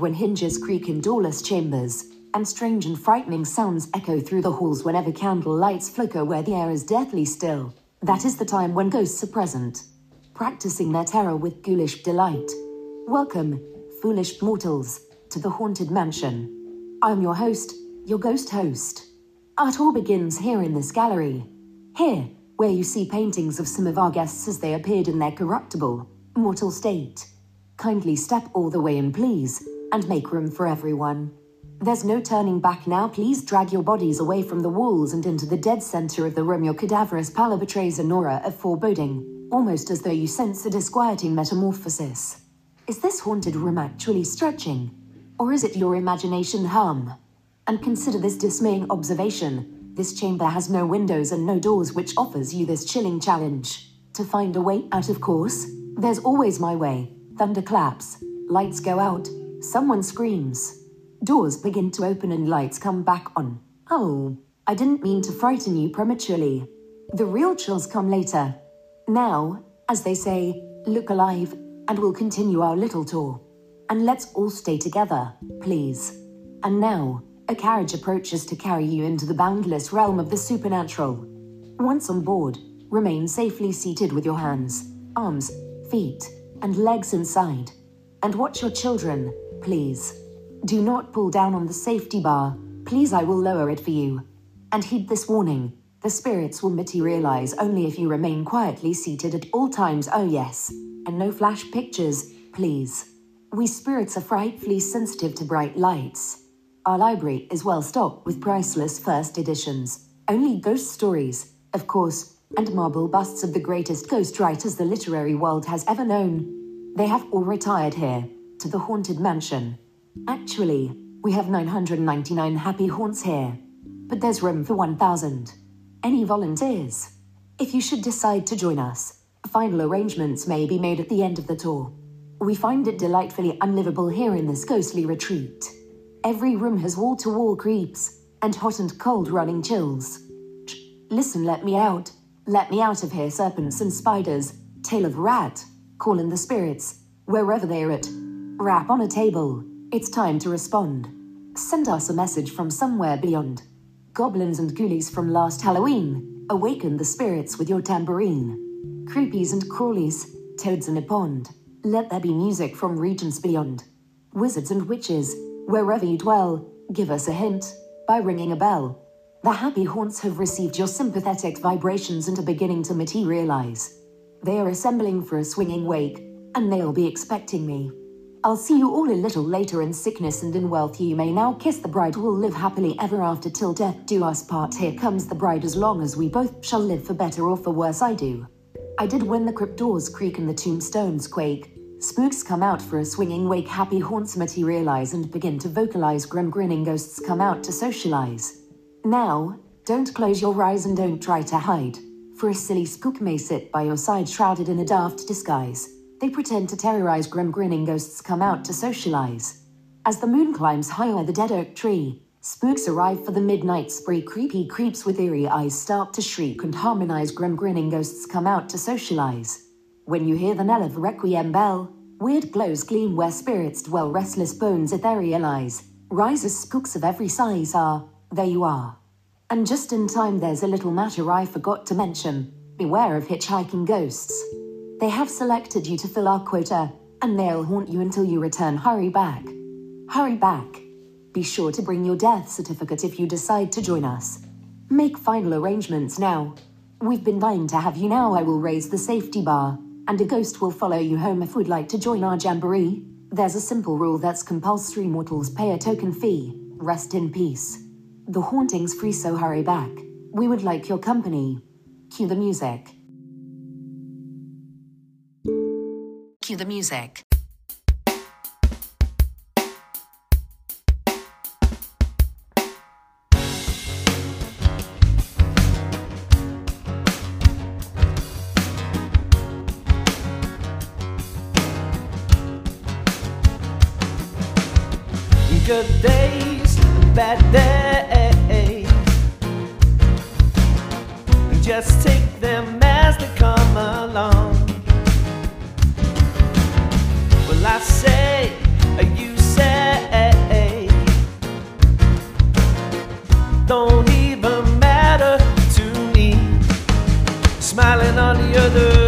when hinges creak in doorless chambers, and strange and frightening sounds echo through the halls whenever candle lights flicker where the air is deathly still. That is the time when ghosts are present, practicing their terror with ghoulish delight. Welcome, foolish mortals, to the Haunted Mansion. I'm your host, your ghost host. Art all begins here in this gallery. Here, where you see paintings of some of our guests as they appeared in their corruptible, mortal state. Kindly step all the way in, please, and make room for everyone. There's no turning back now. Please drag your bodies away from the walls and into the dead center of the room. Your cadaverous pallor betrays an aura of foreboding, almost as though you sense a disquieting metamorphosis. Is this haunted room actually stretching? Or is it your imagination hum? And consider this dismaying observation. This chamber has no windows and no doors, which offers you this chilling challenge. To find a way out, of course, there's always my way. Thunder claps, lights go out, someone screams. Doors begin to open and lights come back on. Oh, I didn't mean to frighten you prematurely. The real chills come later. Now, as they say, look alive, and we'll continue our little tour. And let's all stay together, please. And now, a carriage approaches to carry you into the boundless realm of the supernatural. Once on board, remain safely seated with your hands, arms, feet, and legs inside. And watch your children, please. Do not pull down on the safety bar. Please, I will lower it for you. And heed this warning the spirits will materialize only if you remain quietly seated at all times. Oh, yes. And no flash pictures, please. We spirits are frightfully sensitive to bright lights. Our library is well stocked with priceless first editions. Only ghost stories, of course, and marble busts of the greatest ghost writers the literary world has ever known. They have all retired here, to the Haunted Mansion. Actually, we have 999 happy haunts here, but there's room for 1,000. Any volunteers? If you should decide to join us, final arrangements may be made at the end of the tour. We find it delightfully unlivable here in this ghostly retreat. Every room has wall to wall creeps and hot and cold running chills. Listen, let me out. Let me out of here, serpents and spiders. Tail of rat. Call in the spirits, wherever they are at. Rap on a table. It's time to respond. Send us a message from somewhere beyond. Goblins and ghoulies from last Halloween, awaken the spirits with your tambourine. Creepies and crawlies, toads in a pond, let there be music from regions beyond. Wizards and witches, wherever you dwell, give us a hint by ringing a bell. The happy haunts have received your sympathetic vibrations and are beginning to materialize. They are assembling for a swinging wake, and they'll be expecting me. I'll see you all a little later in sickness and in wealth. You may now kiss the bride. We'll live happily ever after till death do us part. Here comes the bride as long as we both shall live for better or for worse. I do. I did when the crypt doors creak and the tombstones quake. Spooks come out for a swinging wake. Happy haunts materialize and begin to vocalize. Grim grinning ghosts come out to socialize. Now, don't close your eyes and don't try to hide, for a silly spook may sit by your side shrouded in a daft disguise. They pretend to terrorize grim grinning ghosts come out to socialize. As the moon climbs higher the dead oak tree, spooks arrive for the midnight spree. Creepy creeps with eerie eyes start to shriek and harmonize. Grim grinning ghosts come out to socialize. When you hear the knell of requiem bell, weird glows gleam where spirits dwell. Restless bones etherealize. Rises spooks of every size are, there you are. And just in time there's a little matter I forgot to mention. Beware of hitchhiking ghosts. They have selected you to fill our quota, and they'll haunt you until you return. Hurry back. Hurry back. Be sure to bring your death certificate if you decide to join us. Make final arrangements now. We've been dying to have you now. I will raise the safety bar, and a ghost will follow you home if you'd like to join our jamboree. There's a simple rule that's compulsory mortals pay a token fee. Rest in peace. The haunting's free, so hurry back. We would like your company. Cue the music. Cue the music. Good days, bad days. Just take them as they come along. smiling on the other.